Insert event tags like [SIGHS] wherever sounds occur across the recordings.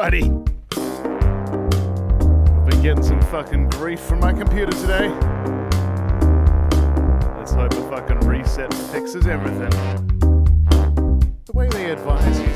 Alrighty. I've been getting some fucking grief from my computer today. Let's hope a fucking reset fixes everything. The way they advise you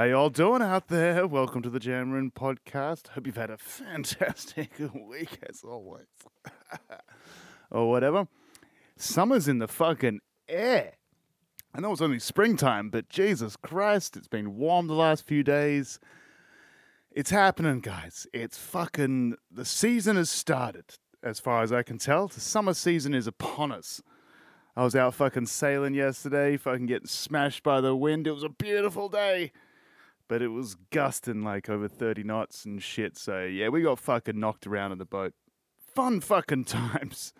How y'all doing out there? Welcome to the Jam Room podcast. Hope you've had a [LAUGHS] fantastic week as always. [LAUGHS] or whatever. Summer's in the fucking air. I know it's only springtime, but Jesus Christ, it's been warm the last few days. It's happening, guys. It's fucking. The season has started, as far as I can tell. The summer season is upon us. I was out fucking sailing yesterday, fucking getting smashed by the wind. It was a beautiful day, but it was gusting like over 30 knots and shit. So, yeah, we got fucking knocked around in the boat. Fun fucking [LAUGHS] times.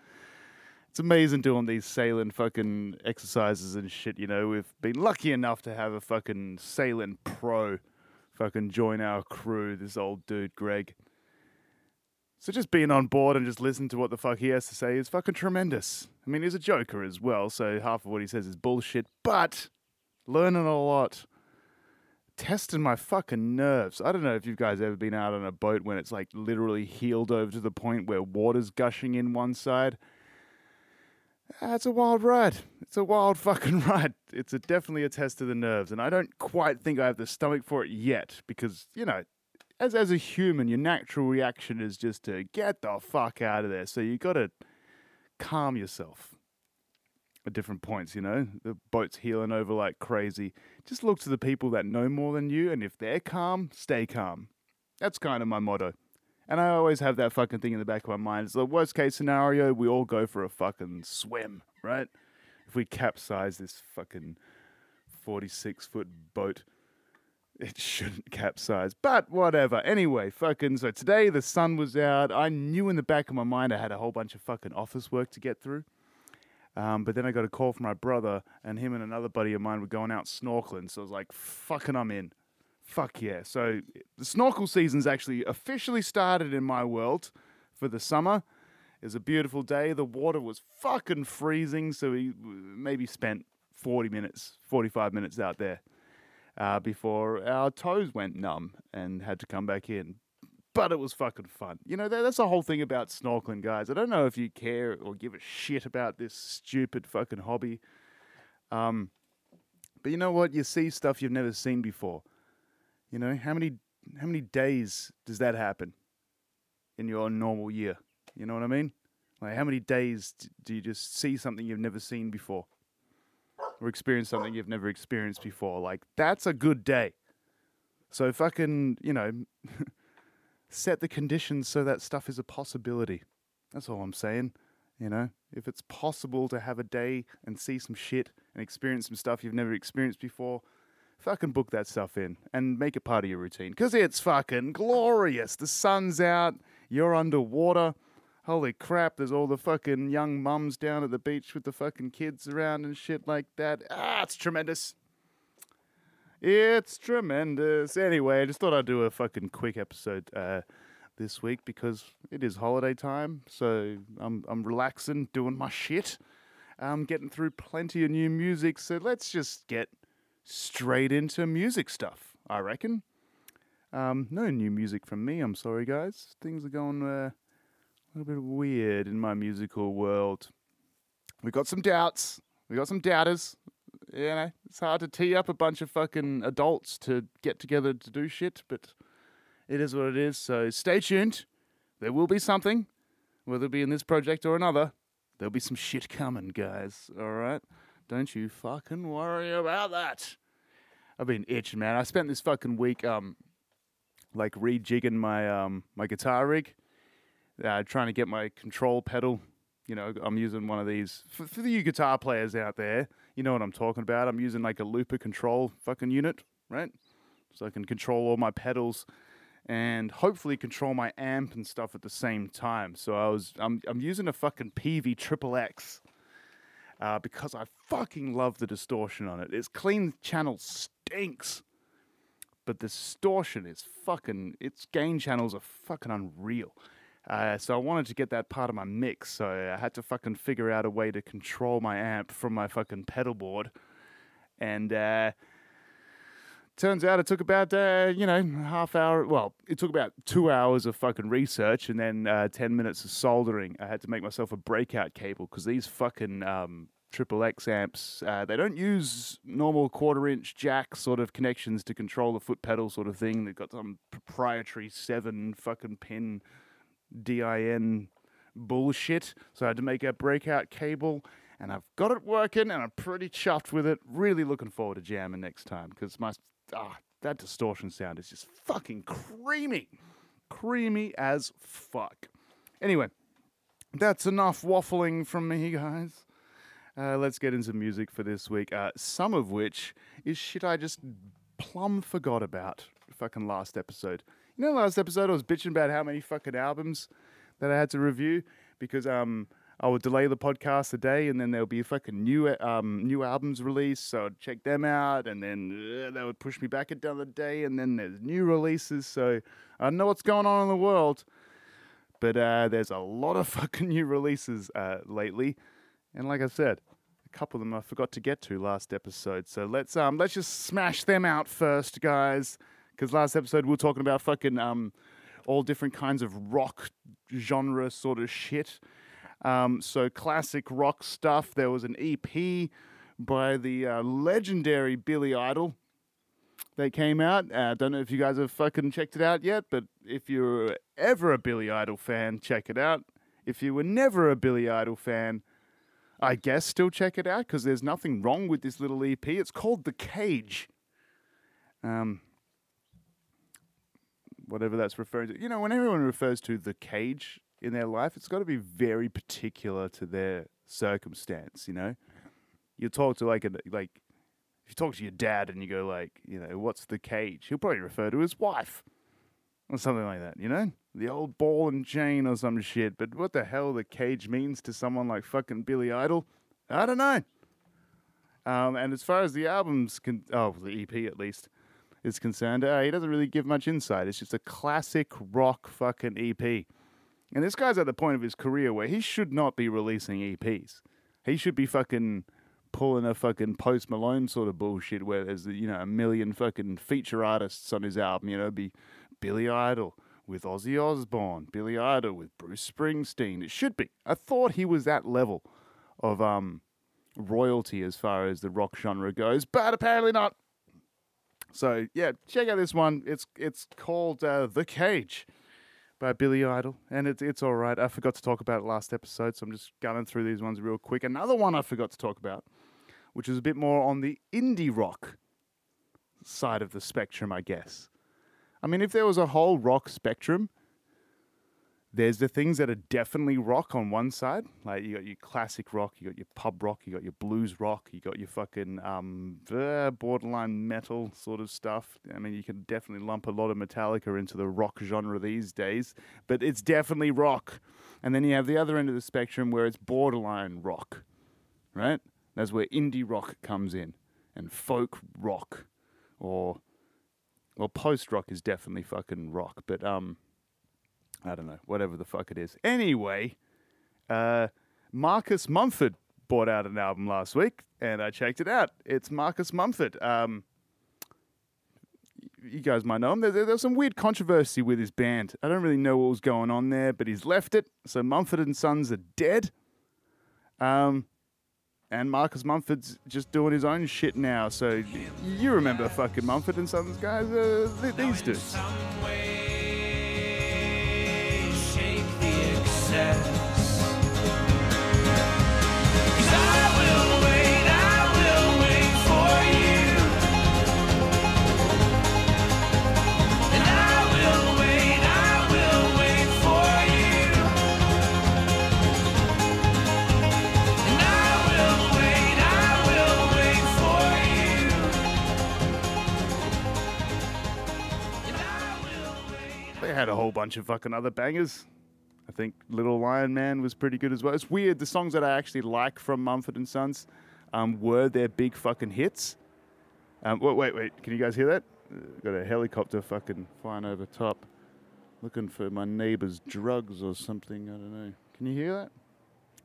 It's amazing doing these sailing fucking exercises and shit, you know. We've been lucky enough to have a fucking sailing pro fucking join our crew, this old dude, Greg. So just being on board and just listening to what the fuck he has to say is fucking tremendous. I mean, he's a joker as well, so half of what he says is bullshit, but learning a lot. Testing my fucking nerves. I don't know if you guys ever been out on a boat when it's like literally heeled over to the point where water's gushing in one side. It's a wild ride. It's a wild fucking [LAUGHS] ride. It's a, definitely a test of the nerves, and I don't quite think I have the stomach for it yet because you know, as as a human, your natural reaction is just to get the fuck out of there. So you got to calm yourself at different points. You know, the boat's heeling over like crazy. Just look to the people that know more than you, and if they're calm, stay calm. That's kind of my motto. And I always have that fucking thing in the back of my mind. It's the worst case scenario, we all go for a fucking swim, right? If we capsize this fucking 46 foot boat, [LAUGHS] it shouldn't capsize. But whatever. Anyway, fucking, so today the sun was out. I knew in the back of my mind I had a whole bunch of fucking office work to get through. Um, but then I got a call from my brother, and him and another buddy of mine were going out snorkeling. So I was like, fucking, I'm in. Fuck yeah. So the snorkel season's actually officially started in my world for the summer. It was a beautiful day. The water was fucking freezing, so we maybe spent 40 minutes, 45 minutes out there uh, before our toes went numb and had to come back in. But it was fucking fun. You know, that, that's the whole thing about snorkeling, guys. I don't know if you care or give a shit about this stupid fucking hobby. Um, but you know what? You see stuff you've never seen before. You know, how many how many days does that happen in your normal year? You know what I mean? Like how many days do you just see something you've never seen before? Or experience something you've never experienced before? Like that's a good day. So fucking, you know, [LAUGHS] set the conditions so that stuff is a possibility. That's all I'm saying. You know, if it's possible to have a day and see some shit and experience some stuff you've never experienced before, fucking book that stuff in and make it part of your routine because it's fucking glorious. The sun's out, you're underwater. Holy crap, there's all the fucking young mums down at the beach with the fucking kids around and shit like that. Ah, it's tremendous. It's tremendous. Anyway, I just thought I'd do a fucking quick episode uh, this week because it is holiday time. So I'm, I'm relaxing, doing my shit. I'm getting through plenty of new music. So let's just get straight into music stuff, I reckon. Um, no new music from me, I'm sorry, guys. Things are going uh, a little bit weird in my musical world. We got some doubts. We got some doubters. You know, it's hard to tee up a bunch of fucking adults to get together to do shit, but it is what it is. So stay tuned. There will be something, whether it be in this project or another. There'll be some shit coming, guys. All right? Don't you fucking worry about that. I've been itching, man. I spent this fucking week, um, like rejigging my um my guitar rig, uh, trying to get my control pedal. You know, I'm using one of these for, for the you guitar players out there. You know what I'm talking about. I'm using like a looper control fucking unit, right? So I can control all my pedals and hopefully control my amp and stuff at the same time. So I was I'm I'm using a fucking Peavey Triple X uh, because I fucking love the distortion on it. Its clean channel stinks, but the distortion is fucking. Its gain channels are fucking unreal. Uh, so I wanted to get that part of my mix, so I had to fucking figure out a way to control my amp from my fucking pedal board. And uh, turns out it took about uh, you know half hour. Well, it took about two hours of fucking research and then uh, ten minutes of soldering. I had to make myself a breakout cable because these fucking um, triple X amps uh, they don't use normal quarter inch jack sort of connections to control the foot pedal sort of thing. They've got some proprietary seven fucking pin DIN bullshit. So I had to make a breakout cable, and I've got it working, and I'm pretty chuffed with it. Really looking forward to jamming next time because my ah that distortion sound is just fucking creamy, creamy as fuck. Anyway, that's enough waffling from me, guys. Uh, let's get into music for this week. Uh, some of which is shit I just plumb forgot about. Fucking last episode. You know, last episode I was bitching about how many fucking albums that I had to review? Because um I would delay the podcast a day and then there'll be fucking new um new albums released, so I'd check them out and then uh, they would push me back another day and then there's new releases, so I don't know what's going on in the world, but uh, there's a lot of [LAUGHS] fucking new releases uh, lately, and like I said, a couple of them I forgot to get to last episode, so let's um let's just smash them out first, guys because last episode we were talking about fucking um, all different kinds of rock genre sort of shit. Um, so classic rock stuff. There was an EP by the uh, legendary Billy Idol. They came out. I uh, don't know if you guys have fucking checked it out yet, but if you're ever a Billy Idol fan, check it out. If you were never a Billy Idol fan, I guess still check it out because there's nothing wrong with this little EP. It's called The Cage. Um, whatever that's referring to. You know, when everyone refers to the cage in their life, it's got to be very particular to their circumstance. You know, you talk to like a like if you talk to your dad and you go like, you know, what's the cage? He'll probably refer to his wife or something like that. You know, the old ball and chain or some shit. But what the hell the cage means to someone like fucking Billy Idol, I don't know. Um, and as far as the albums can, oh, the EP at least is concerned, uh, he doesn't really give much insight. It's just a classic rock fucking EP. And this guy's at the point of his career where he should not be releasing EPs. He should be fucking pulling a fucking Post Malone sort of bullshit where there's, you know, a million fucking feature artists on his album. You know, be Billy Idol with Ozzy Osbourne, Billy Idol with Bruce Springsteen. It should be. I thought he was that level of um royalty as far as the rock genre goes, but apparently not. So yeah, check out this one. It's it's called uh, The Cage by Billy Idol, and it's it's all right. I forgot to talk about it last episode, so I'm just gunning through these ones real quick. Another one I forgot to talk about, which is a bit more on the indie rock side of the spectrum, I guess. I mean, if there was a whole rock spectrum, there's the things that are definitely rock on one side, like you got your classic rock, you got your pub rock, you got your blues rock, you got your fucking um, borderline metal sort of stuff. I mean, you can definitely lump a lot of Metallica into the rock genre these days, but it's definitely rock. And then you have the other end of the spectrum where it's borderline rock, right? That's where indie rock comes in, and folk rock, or well, post rock is definitely fucking rock, but um I don't know, whatever the fuck it is. Anyway, uh, Marcus Mumford brought out an album last week, and I checked it out. It's Marcus Mumford. Um, you guys might know him. There, there's some weird controversy with his band. I don't really know what was going on there, but he's left it. So Mumford and Sons are dead. Um, and Marcus Mumford's just doing his own shit now. So you remember fucking Mumford and Sons guys? Uh, these dudes. Bunch of fucking other bangers. I think Little Lion Man was pretty good as well. It's weird. The songs that I actually like from Mumford and Sons um, were their big fucking hits. Um, wait, wait, wait. Can you guys hear that? Uh, got a helicopter fucking flying over top, looking for my neighbor's drugs or something. I don't know. Can you hear that?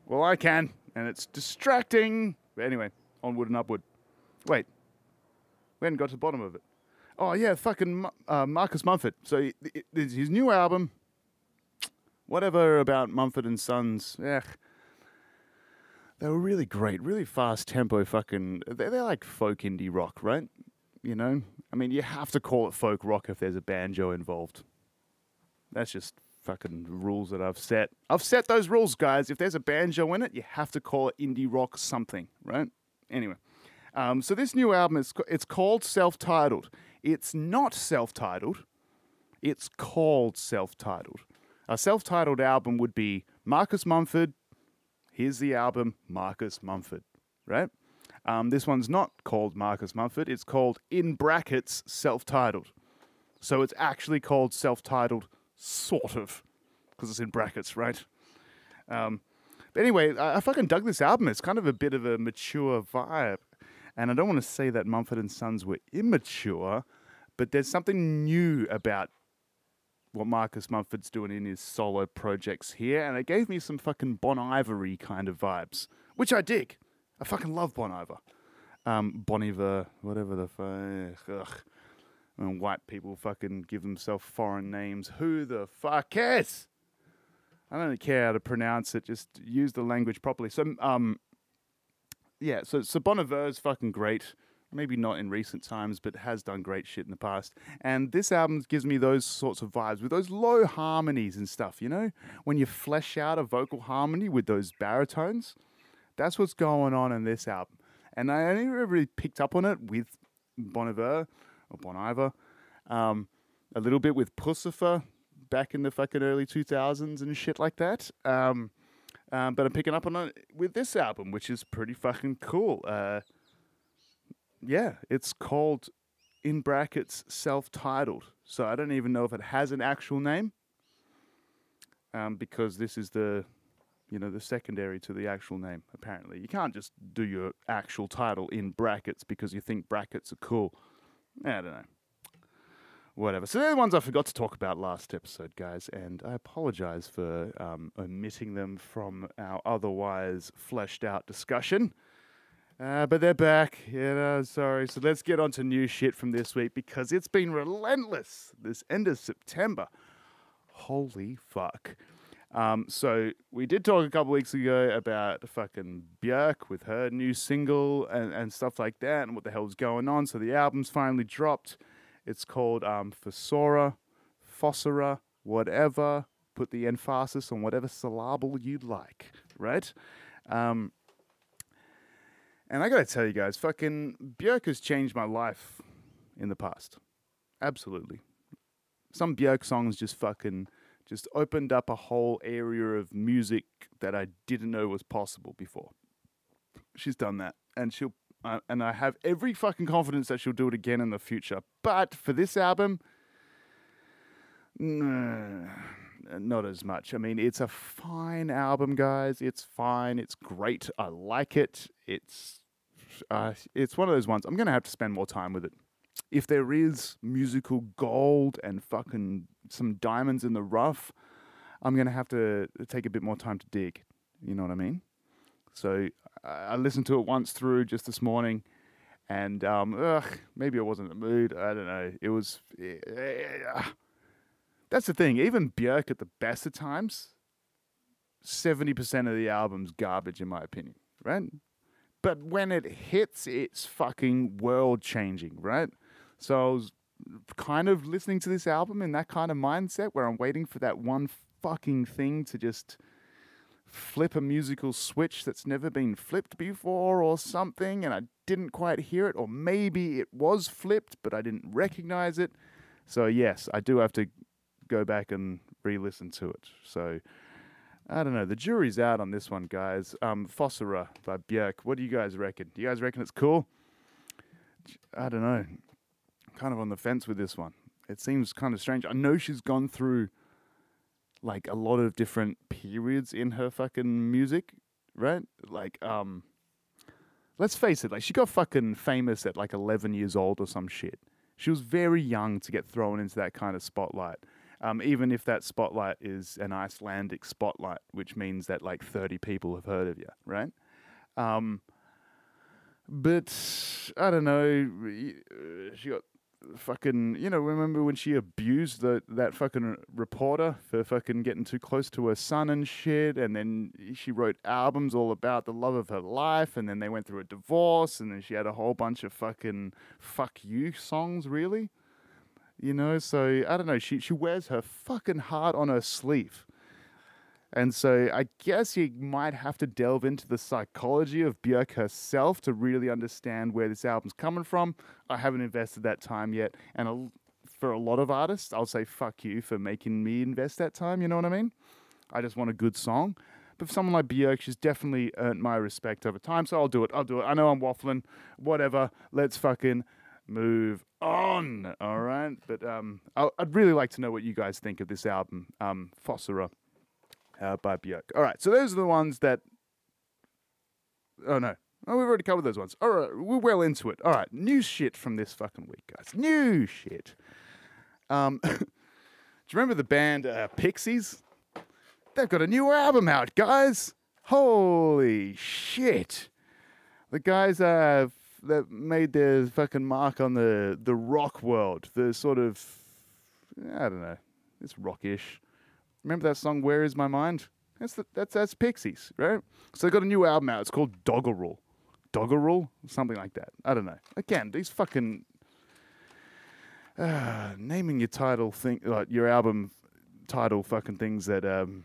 Well, I can, and it's distracting. But anyway, onward and upward. Wait, we haven't got to the bottom of it. Oh yeah, fucking uh, Marcus Mumford. So his new album, whatever about Mumford and Sons. Yeah, they were really great, really fast tempo. Fucking, they're, they're like folk indie rock, right? You know, I mean, you have to call it folk rock if there's a banjo involved. That's just fucking rules that I've set. I've set those rules, guys. If there's a banjo in it, you have to call it indie rock something, right? Anyway, um, so this new album is it's called self-titled. It's not self-titled. It's called self-titled. A self-titled album would be Marcus Mumford. Here's the album, Marcus Mumford, right? Um, this one's not called Marcus Mumford. It's called in brackets self-titled. So it's actually called self-titled, sort of, because it's in brackets, right? Um, anyway, I, I fucking dug this album. It's kind of a bit of a mature vibe, and I don't want to say that Mumford and Sons were immature, but there's something new about what Marcus Mumford's doing in his solo projects here, and it gave me some fucking Bon Ivory kind of vibes, which I dig. I fucking love Bon Iver. Um, Bon Iver, whatever the fuck. When white people fucking give themselves foreign names, who the fuck cares? I don't care how to pronounce it. Just use the language properly. So, um, yeah. So, so Bon is fucking great. Maybe not in recent times, but has done great shit in the past. And this album gives me those sorts of vibes with those low harmonies and stuff. You know, when you flesh out a vocal harmony with those baritones, that's what's going on in this album. And I only really picked up on it with Bon Iver or Bon Iver, um, a little bit with Puscifer back in the fucking early 2000s and shit like that. Um, um, but I'm picking up on it with this album, which is pretty fucking cool. Uh, yeah, it's called in brackets self-titled. So I don't even know if it has an actual name. Um, because this is the, you know, the secondary to the actual name. Apparently, you can't just do your actual title in brackets because you think brackets are cool. I don't know. Whatever. So they're the ones I forgot to talk about last episode, guys, and I apologize for um, omitting them from our otherwise fleshed out discussion. Uh, but they're back. You know, sorry. So let's get on to new shit from this week because it's been relentless this end of September. Holy fuck. Um, so we did talk a couple weeks ago about fucking Björk with her new single and, and stuff like that and what the hell's going on. So the album's finally dropped. It's called um, Fossora, Fossora, whatever. Put the emphasis on whatever syllable you'd like, right? Um, and I gotta tell you guys, fucking Björk has changed my life in the past. Absolutely. Some Björk songs just fucking just opened up a whole area of music that I didn't know was possible before. She's done that, and she'll, uh, and I have every fucking confidence that she'll do it again in the future. But for this album, not as much. I mean, it's a fine album, guys. It's fine. It's great. I like it. It's, uh, it's one of those ones. I'm gonna have to spend more time with it if there is musical gold and fucking some diamonds in the rough, I'm gonna have to take a bit more time to dig. You know what I mean? So I listened to it once through just this morning, and um, ugh, maybe I wasn't in the mood. I don't know. It was. That's the thing. Even Björk at the best of times, seventy percent of the album's garbage, in my opinion. Right? But when it hits, it's fucking world changing, right? So I was kind of listening to this album in that kind of mindset where I'm waiting for that one fucking thing to just flip a musical switch that's never been flipped before or something, and I didn't quite hear it, or maybe it was flipped, but I didn't recognize it. So, yes, I do have to go back and re listen to it. So, I don't know. The jury's out on this one, guys. Um, Fossora by Björk. What do you guys reckon? Do you guys reckon it's cool? I don't know. Kind of on the fence with this one. It seems kind of strange. I know she's gone through like a lot of different periods in her fucking music, right? Like, um, let's face it, like she got fucking famous at like 11 years old or some shit. She was very young to get thrown into that kind of spotlight. Um, even if that spotlight is an Icelandic spotlight, which means that like 30 people have heard of you, right? Um, but I don't know. She got fucking, you know, remember when she abused the, that fucking reporter for fucking getting too close to her son and shit? And then she wrote albums all about the love of her life. And then they went through a divorce. And then she had a whole bunch of fucking fuck you songs, really. You know, so I don't know. She, she wears her fucking heart on her sleeve. And so I guess you might have to delve into the psychology of Björk herself to really understand where this album's coming from. I haven't invested that time yet. And for a lot of artists, I'll say fuck you for making me invest that time. You know what I mean? I just want a good song. But for someone like Björk, she's definitely earned my respect over time. So I'll do it. I'll do it. I know I'm waffling. Whatever. Let's fucking move on. All right. But um, i would really like to know what you guys think of this album, um, Fossora uh, by Björk. All right, so those are the ones that. Oh no, oh we've already covered those ones. All right, we're well into it. All right, new shit from this fucking week, guys. New shit. Um, [COUGHS] do you remember the band uh, Pixies? They've got a new album out, guys. Holy shit! The guys uh, that made their fucking mark on the the rock world, the sort of I don't know, it's rockish. Remember that song "Where Is My Mind"? That's the, that's that's Pixies, right? So they got a new album out. It's called Doggerel, Doggerel, something like that. I don't know. Again, these fucking uh, naming your title thing, like your album title, fucking things that um,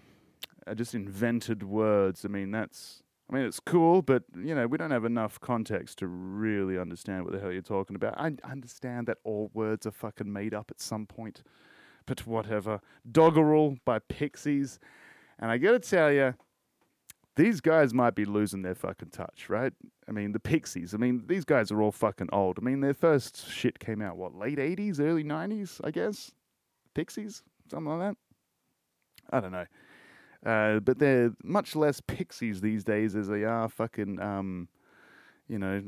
are just invented words. I mean, that's. I mean, it's cool, but you know, we don't have enough context to really understand what the hell you're talking about. I understand that all words are fucking made up at some point but whatever. Doggerel by Pixies. And I gotta tell you, these guys might be losing their fucking touch, right? I mean, the Pixies. I mean, these guys are all fucking old. I mean, their first shit came out, what, late 80s, early 90s, I guess? Pixies? Something like that? I don't know. Uh, but they're much less Pixies these days as they are fucking, um, you know,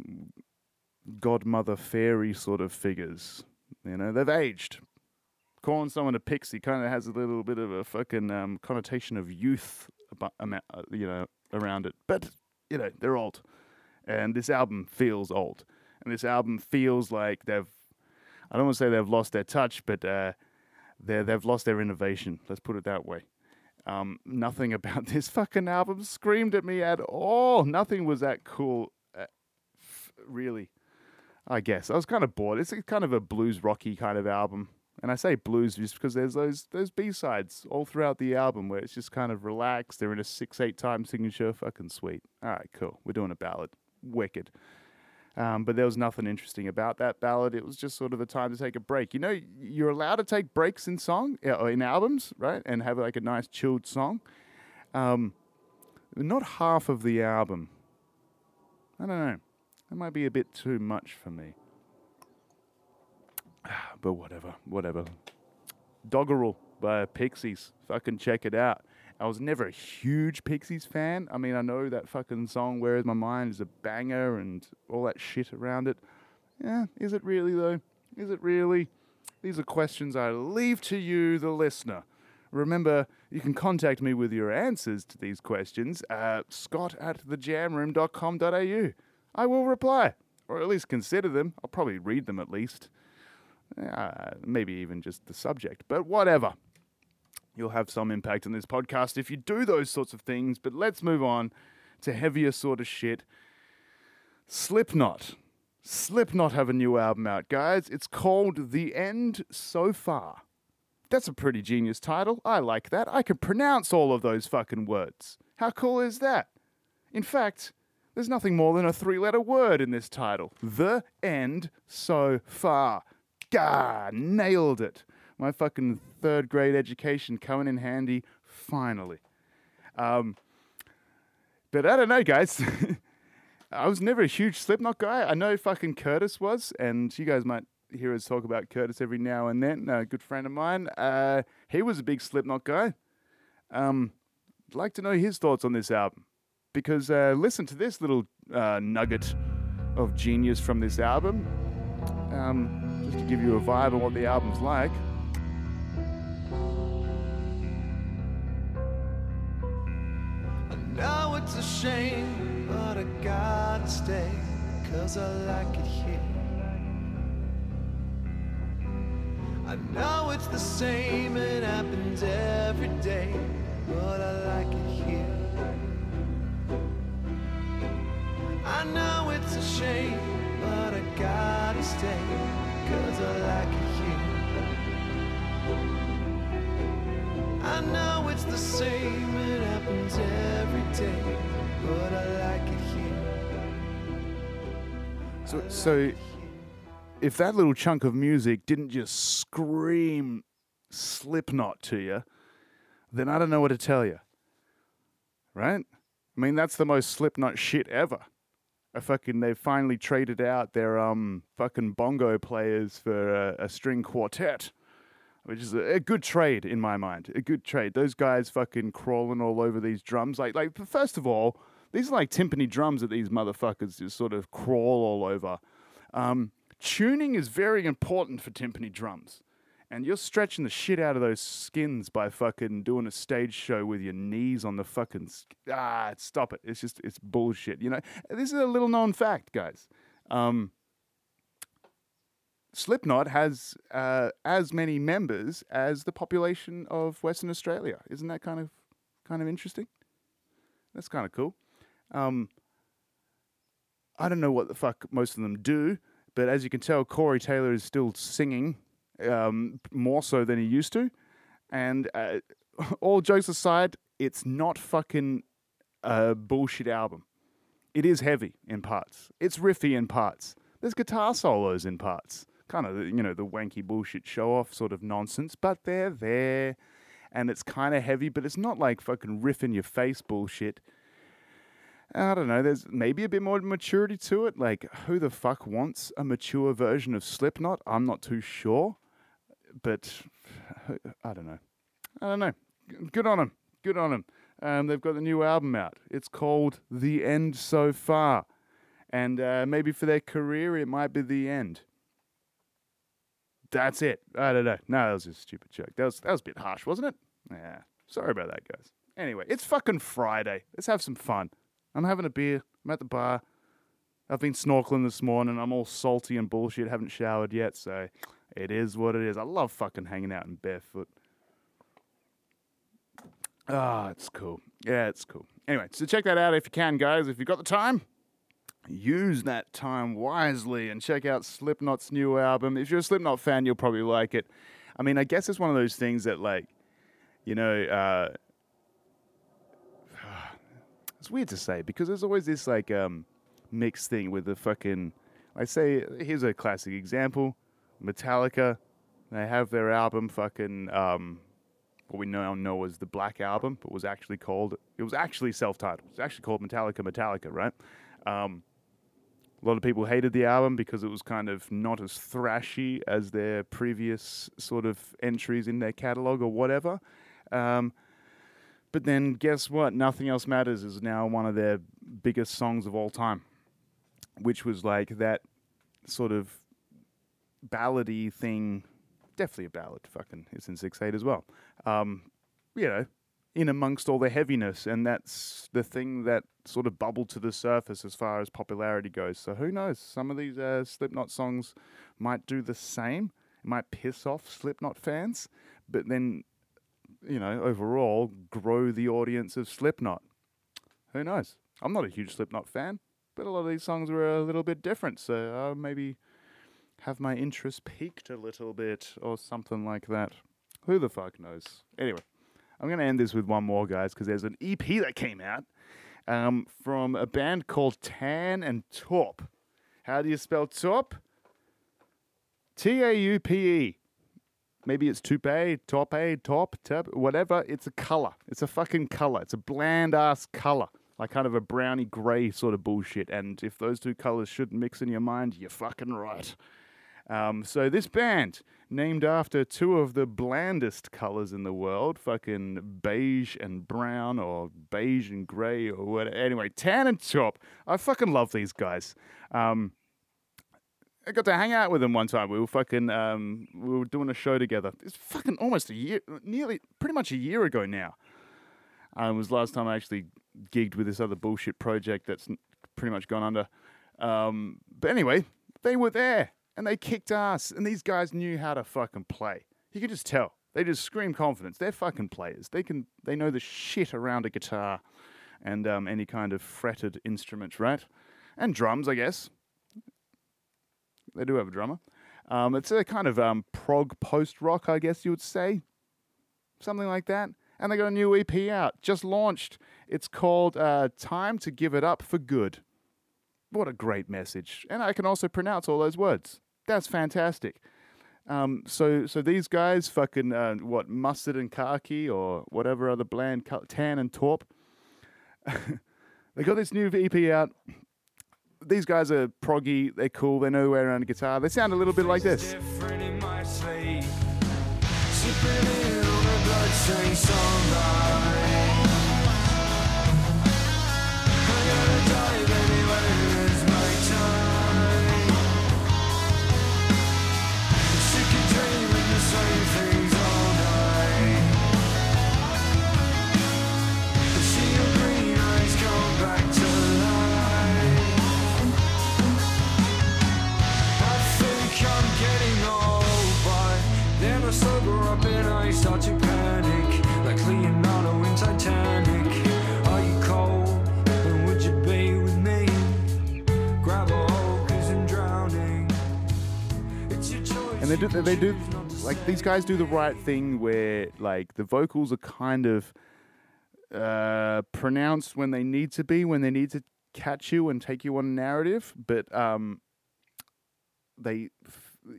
godmother fairy sort of figures. You know, they've aged calling someone a pixie kind of has a little bit of a fucking um, connotation of youth, uh, you know, around it. But you know, they're old, and this album feels old, and this album feels like they've. I don't want to say they've lost their touch, but uh, they they've lost their innovation. Let's put it that way. Um, nothing [LAUGHS] about this fucking album screamed at me at all. Nothing was that cool, uh, f- really. I guess I was kind of bored. It's kind of a blues rocky kind of album. And I say blues just because there's those those B sides all throughout the album where it's just kind of relaxed. They're in a six eight time signature, fucking sweet. All right, cool. We're doing a ballad, wicked. Um, but there was nothing interesting about that ballad. It was just sort of a time to take a break. You know, you're allowed to take breaks in song or in albums, right? And have like a nice chilled song. Um, not half of the album. I don't know. That might be a bit too much for me. [SIGHS] but whatever, whatever. Doggerel by Pixies. Fucking check it out. I was never a huge Pixies fan. I mean, I know that fucking song "Where Is My Mind" is a banger and all that shit around it. Yeah, is it really though? Is it really? These are questions I leave to you, the listener. Remember, you can contact me with your answers to these questions at scott at thejamroom.com.au. I will reply, or at least consider them. I'll probably read them at least. Uh, maybe even just the subject, but whatever. You'll have some impact on this podcast if you do those sorts of things. But let's move on to heavier sort of shit. Slipknot. Slipknot have a new album out, guys. It's called The End So Far. That's a pretty genius title. I like that. I can pronounce all of those fucking words. How cool is that? In fact, there's nothing more than a three letter word in this title. The End So Far. Gah, nailed it. My fucking third grade education coming in handy finally. Um, but I don't know, guys. [LAUGHS] I was never a huge Slipknot guy. I know fucking Curtis was, and you guys might hear us talk about Curtis every now and then. A good friend of mine. Uh, he was a big Slipknot guy. Um, I'd like to know his thoughts on this album because uh, listen to this little uh, nugget of genius from this album, um, just to give you a vibe of what the album's like. I know it's a shame, but I gotta stay, cause I like it here. I know it's the same, it happens every day, but I like it here. I know it's a shame, but I gotta stay, cause I like it here. I know it's the same, it happens every day, but I like it here. So, so if that little chunk of music didn't just scream Slipknot to you, then I don't know what to tell you. Right? I mean, that's the most Slipknot shit ever. A fucking, they finally traded out their um fucking bongo players for a, a string quartet, which is a, a good trade in my mind. A good trade. Those guys fucking crawling all over these drums. Like, like first of all, these are like timpani drums that these motherfuckers just sort of crawl all over. Um, tuning is very important for timpani drums. And you're stretching the shit out of those skins by fucking doing a stage show with your knees on the fucking. Sk- ah, stop it. It's just, it's bullshit. You know, this is a little known fact, guys. Um, Slipknot has uh, as many members as the population of Western Australia. Isn't that kind of kind of interesting? That's kind of cool. Um, I don't know what the fuck most of them do, but as you can tell, Corey Taylor is still singing um, more so than he used to. And uh, [LAUGHS] all jokes aside, it's not fucking a bullshit album. It is heavy in parts. It's riffy in parts. There's guitar solos in parts. Kind of, you know, the wanky bullshit show off sort of nonsense, but they're there. And it's kind of heavy, but it's not like fucking riff in your face bullshit. I don't know. There's maybe a bit more maturity to it. Like, who the fuck wants a mature version of Slipknot? I'm not too sure, but [SIGHS] I don't know. I don't know. Good on them. Good on them. Um, they've got the new album out. It's called The End So Far, and uh, maybe for their career, it might be the end. That's it. I don't know. No, that was a stupid joke. That was that was a bit harsh, wasn't it? Yeah. Sorry about that, guys. Anyway, it's fucking Friday. Let's have some fun. I'm having a beer. I'm at the bar. I've been snorkeling this morning. I'm all salty and bullshit. Haven't showered yet, so it is what it is. I love fucking hanging out in barefoot. Ah, it's cool. Yeah, it's cool. Anyway, so check that out if you can, guys. If you've got the time, use that time wisely and check out Slipknot's new album. If you're a Slipknot fan, you'll probably like it. I mean, I guess it's one of those things that, like, you know, uh, [SIGHS] it's weird to say because there's always this like um, mixed thing with the fucking. I say here's a classic example: Metallica. They have their album fucking um, what we now know as the Black Album, but was actually called it was actually self-titled. It's actually called Metallica Metallica, right? Um, a lot of people hated the album because it was kind of not as thrashy as their previous sort of entries in their catalog or whatever. Um, but then guess what? Nothing Else Matters is now one of their biggest songs of all time, which was like that sort of ballady thing. Definitely a ballad. Fucking, it's in six eight as well. Um, you know, in amongst all the heaviness, and that's the thing that sort of bubbled to the surface as far as popularity goes. So who knows? Some of these uh, Slipknot songs might do the same. It might piss off Slipknot fans, but then you know, overall grow the audience of Slipknot. Who knows? I'm not a huge Slipknot fan, but a lot of these songs were a little bit different, so uh, maybe have my interest peaked a little bit or something like that. Who the fuck knows? Anyway, I'm going to end this with one more, guys, because there's an EP that came out um, from a band called Tan and Taupe. How do you spell Taupe? T A U P E maybe it's toupe, tope, top, top, whatever. It's a color. It's a fucking color. It's a bland ass color, like kind of a browny gray sort of bullshit. And if those two colors shouldn't mix in your mind, you're fucking right. Um, so this band, named after two of the blandest colors in the world, fucking beige and brown, or beige and gray, or whatever. Anyway, Tan and Top. I fucking love these guys. Um, I got to hang out with them one time. We were fucking, um, we were doing a show together. It's fucking almost a year, nearly, pretty much a year ago now. It was last time I actually gigged with this other bullshit project that's pretty much gone under. Um, but anyway, they were there and they kicked ass, and these guys knew how to fucking play. You could just tell. They just scream confidence. They're fucking players. They can, they know the shit around a guitar and um, any kind of fretted instrument, right? And drums, I guess. They do have a drummer. Um, it's a kind of um, prog post rock, I guess you would say. Something like that. And they got a new EP out, just launched. It's called uh, Time to Give It Up for Good. What a great message. And I can also pronounce all those words. That's fantastic. Um, so, so these guys, fucking uh, what mustard and khaki or whatever other bland tan and torp, [LAUGHS] they got this new EP out. These guys are proggy. They're cool. They know their way around a guitar. They sound a little bit like this. In my sleep. They do they do like these guys do the right thing where like the vocals are kind of uh pronounced when they need to be when they need to catch you and take you on a narrative but um they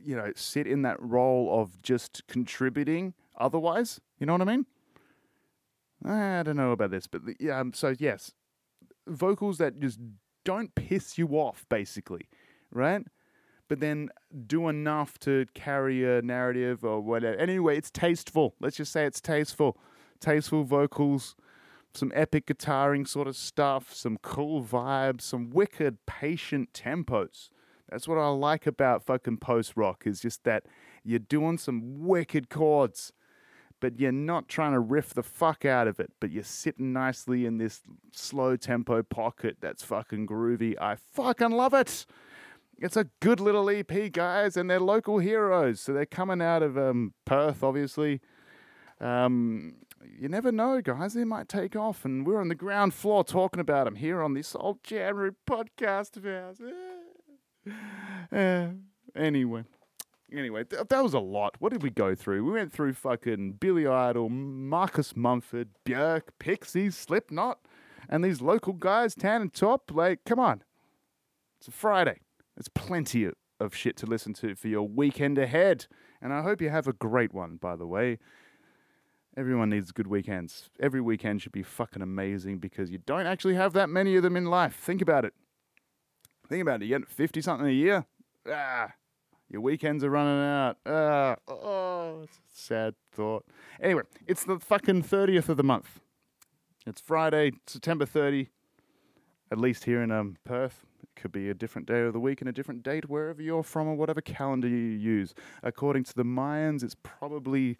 you know sit in that role of just contributing otherwise. You know what i mean? I don't know about this but the, yeah um, so yes. Vocals that just don't piss you off basically right but then do enough to carry a narrative or whatever. Anyway, it's tasteful. Let's just say it's tasteful. Tasteful vocals, some epic guitaring sort of stuff, some cool vibes, some wicked patient tempos. That's what I like about fucking post rock is just that you're doing some wicked chords, but you're not trying to riff the fuck out of it, but you're sitting nicely in this slow tempo pocket that's fucking groovy. I fucking love it. It's a good little EP, guys, and they're local heroes. So they're coming out of um, Perth, obviously. Um, you never know, guys. They might take off, and we're on the ground floor talking about them here on this old Jam Room podcast of ours. [LAUGHS] Uh, anyway, anyway, th- that was a lot. What did we go through? We went through fucking Billy Idol, Marcus Mumford, Björk, Pixies, Slipknot, and these local guys, Tan and Top. Like, come on. It's a Friday. There's plenty of, shit to listen to for your weekend ahead. And I hope you have a great one, by the way. Everyone needs good weekends. Every weekend should be fucking amazing because you don't actually have that many of them in life. Think about it. Think about it. You get 50 something a year. Ah, your weekends are running out. Ah, oh, sad thought. Anyway, it's the fucking 30th of the month. It's Friday, September 30, at least here in um, Perth. Could be a different day of the week and a different date wherever you're from or whatever calendar you use. According to the Mayans, it's probably,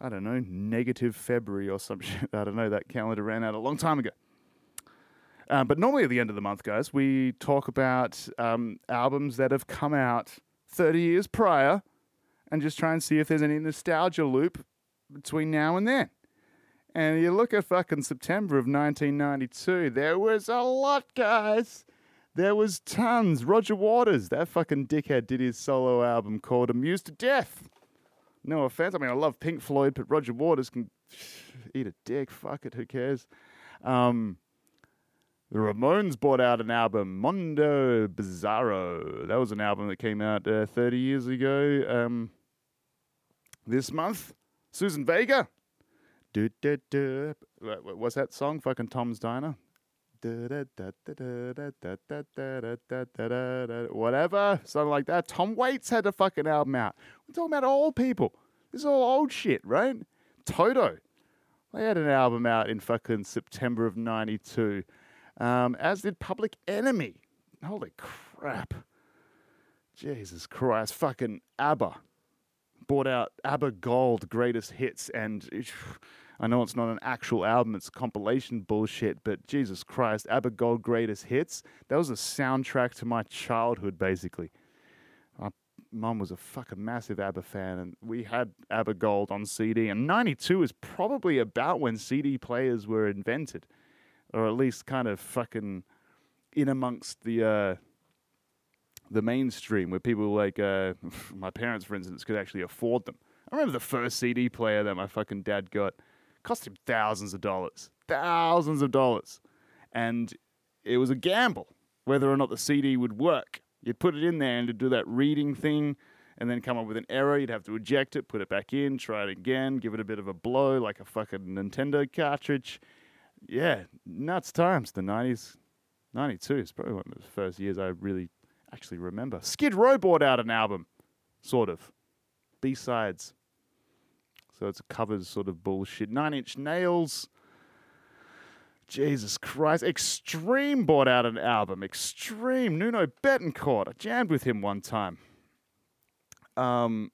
I don't know, negative February or some [LAUGHS] shit. I don't know. That calendar ran out a long time ago. Uh, but normally at the end of the month, guys, we talk about um, albums that have come out 30 years prior and just try and see if there's any nostalgia loop between now and then. And you look at fucking September of 1992, there was a lot, guys. There was tons. Roger Waters, that fucking dickhead, did his solo album called Amused to Death. No offense. I mean, I love Pink Floyd, but Roger Waters can [SIGHS] eat a dick. Fuck it. Who cares? Um, the Ramones brought out an album, Mondo Bizarro. That was an album that came out uh, 30 years ago. Um, this month, Susan Vega. Do, do, do. Wha- wha- What's that song? Fucking Tom's Diner. Whatever, something like that. Tom Waits had a fucking album out. We're talking about old people. This is all old shit, right? Toto, they had an album out in fucking September of '92, um, as did Public Enemy. Holy crap! Jesus Christ, fucking ABBA bought out ABBA Gold Greatest Hits, and I know it's not an actual album; it's compilation bullshit. But Jesus Christ, ABBA Gold Greatest Hits. That was a soundtrack to my childhood, basically. My mum was a fucking massive ABBA fan, and we had ABBA Gold on CD. And '92 is probably about when CD players were invented, or at least kind of fucking in amongst the. Uh, the mainstream where people like uh, [LAUGHS] my parents, for instance, could actually afford them. I remember the first CD player that my fucking dad got cost him thousands of dollars, thousands of dollars, and it was a gamble whether or not the CD would work. You'd put it in there and to do that reading thing, and then come up with an error. You'd have to eject it, put it back in, try it again, give it a bit of a blow like a fucking Nintendo cartridge. Yeah, nuts times. The nineties, ninety two is probably one of the first years I really actually remember. Skid Row brought out an album, sort of. B sides. So it's covers sort of bullshit. Nine Inch Nails. Jesus Christ. Extreme bought out an album. Extreme. Nuno Bettencourt. I jammed with him one time. Um,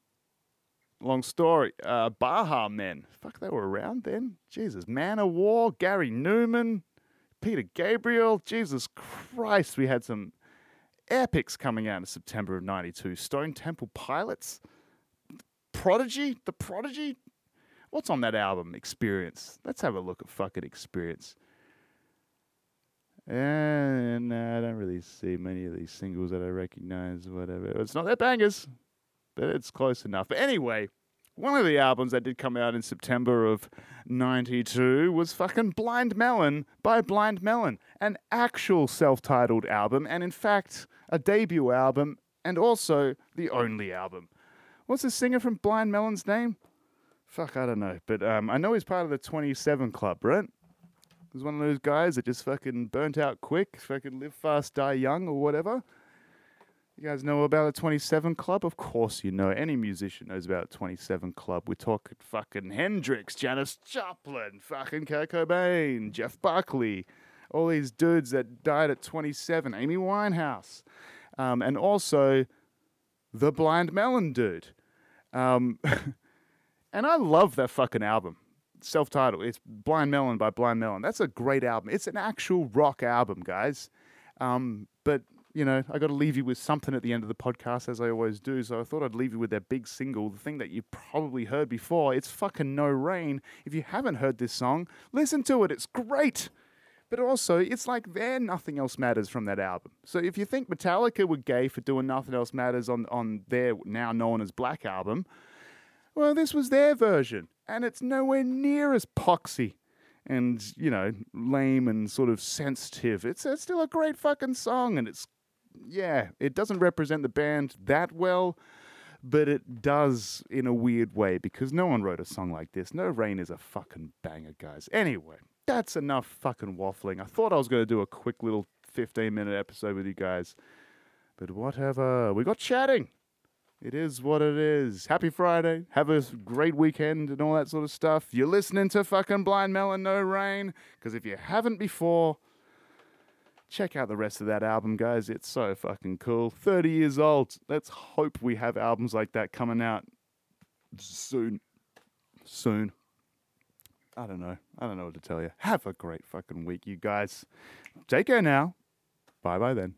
long story. Uh, Baha Men. Fuck, they were around then. Jesus. Manowar. Gary Numan. Peter Gabriel. Jesus Christ. We had some epics coming out in September of 92. Stone Temple Pilots, Prodigy, The Prodigy. What's on that album? Experience. Let's have a look at fucking Experience. And no, I don't really see many of these singles that I recognize, whatever. It's not that bangers, but it's close enough. But anyway, one of the albums that did come out in September of 92 was fucking Blind Melon by Blind Melon, an actual self titled album, and in fact, a debut album, and also the only album. What's the singer from Blind Melon's name? Fuck, I don't know. But um, I know he's part of the 27 Club, right? He's one of those guys that just fucking burnt out quick, fucking live fast, die young, or whatever. You guys know about the 27 Club? Of course you know. Any musician knows about 27 Club. We're talking fucking Hendrix, Janis Joplin, fucking Kurt Cobain, Jeff Buckley, all these dudes that died at 27, Amy Winehouse, um, and also the Blind Melon dude. Um, [LAUGHS] and I love that fucking album. Self titled. It's Blind Melon by Blind Melon. That's a great album. It's an actual rock album, guys. Um, but you know, I got to leave you with something at the end of the podcast, as I always do. So I thought I'd leave you with that big single, the thing that you probably heard before. It's fucking No Rain. If you haven't heard this song, listen to it. It's great. But also, it's like their Nothing Else Matters from that album. So if you think Metallica were gay for doing Nothing Else Matters on, on their now known as Black album, well, this was their version. And it's nowhere near as poxy and, you know, lame and sort of sensitive. It's, it's still a great fucking song and it's yeah, it doesn't represent the band that well, but it does in a weird way because no one wrote a song like this. No Rain is a fucking banger, guys. Anyway, that's enough fucking waffling. I thought I was going to do a quick little 15 minute episode with you guys, but whatever. We got chatting. It is what it is. Happy Friday. Have a great weekend and all that sort of stuff. You're listening to fucking Blind Melon No Rain because if you haven't before, check out the rest of that album, guys. It's so fucking cool. 30 years old. Let's hope we have albums like that coming out soon. Soon. I don't know. I don't know what to tell you. Have a great fucking week, you guys. Take care now. Bye bye then.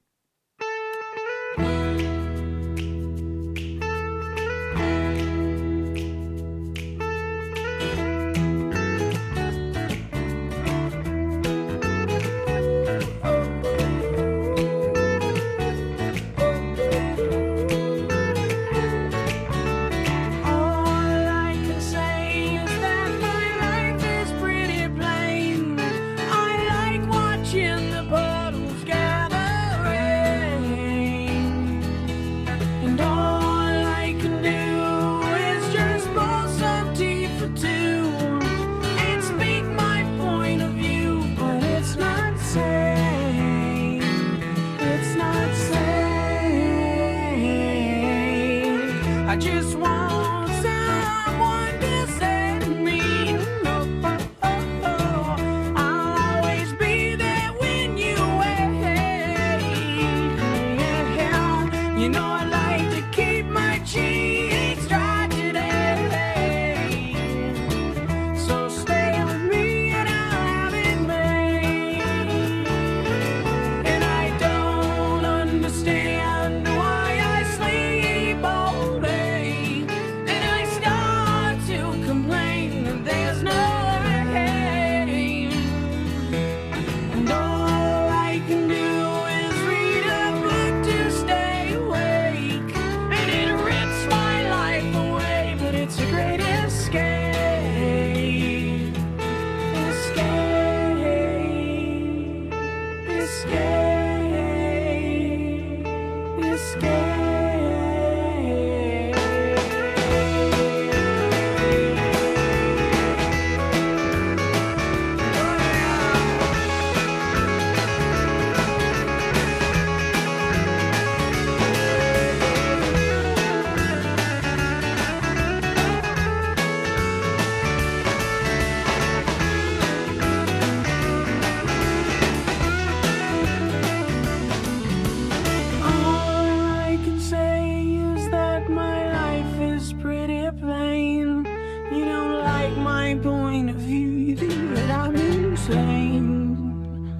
I'm.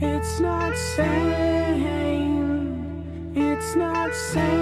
It's not sane. It's not sane.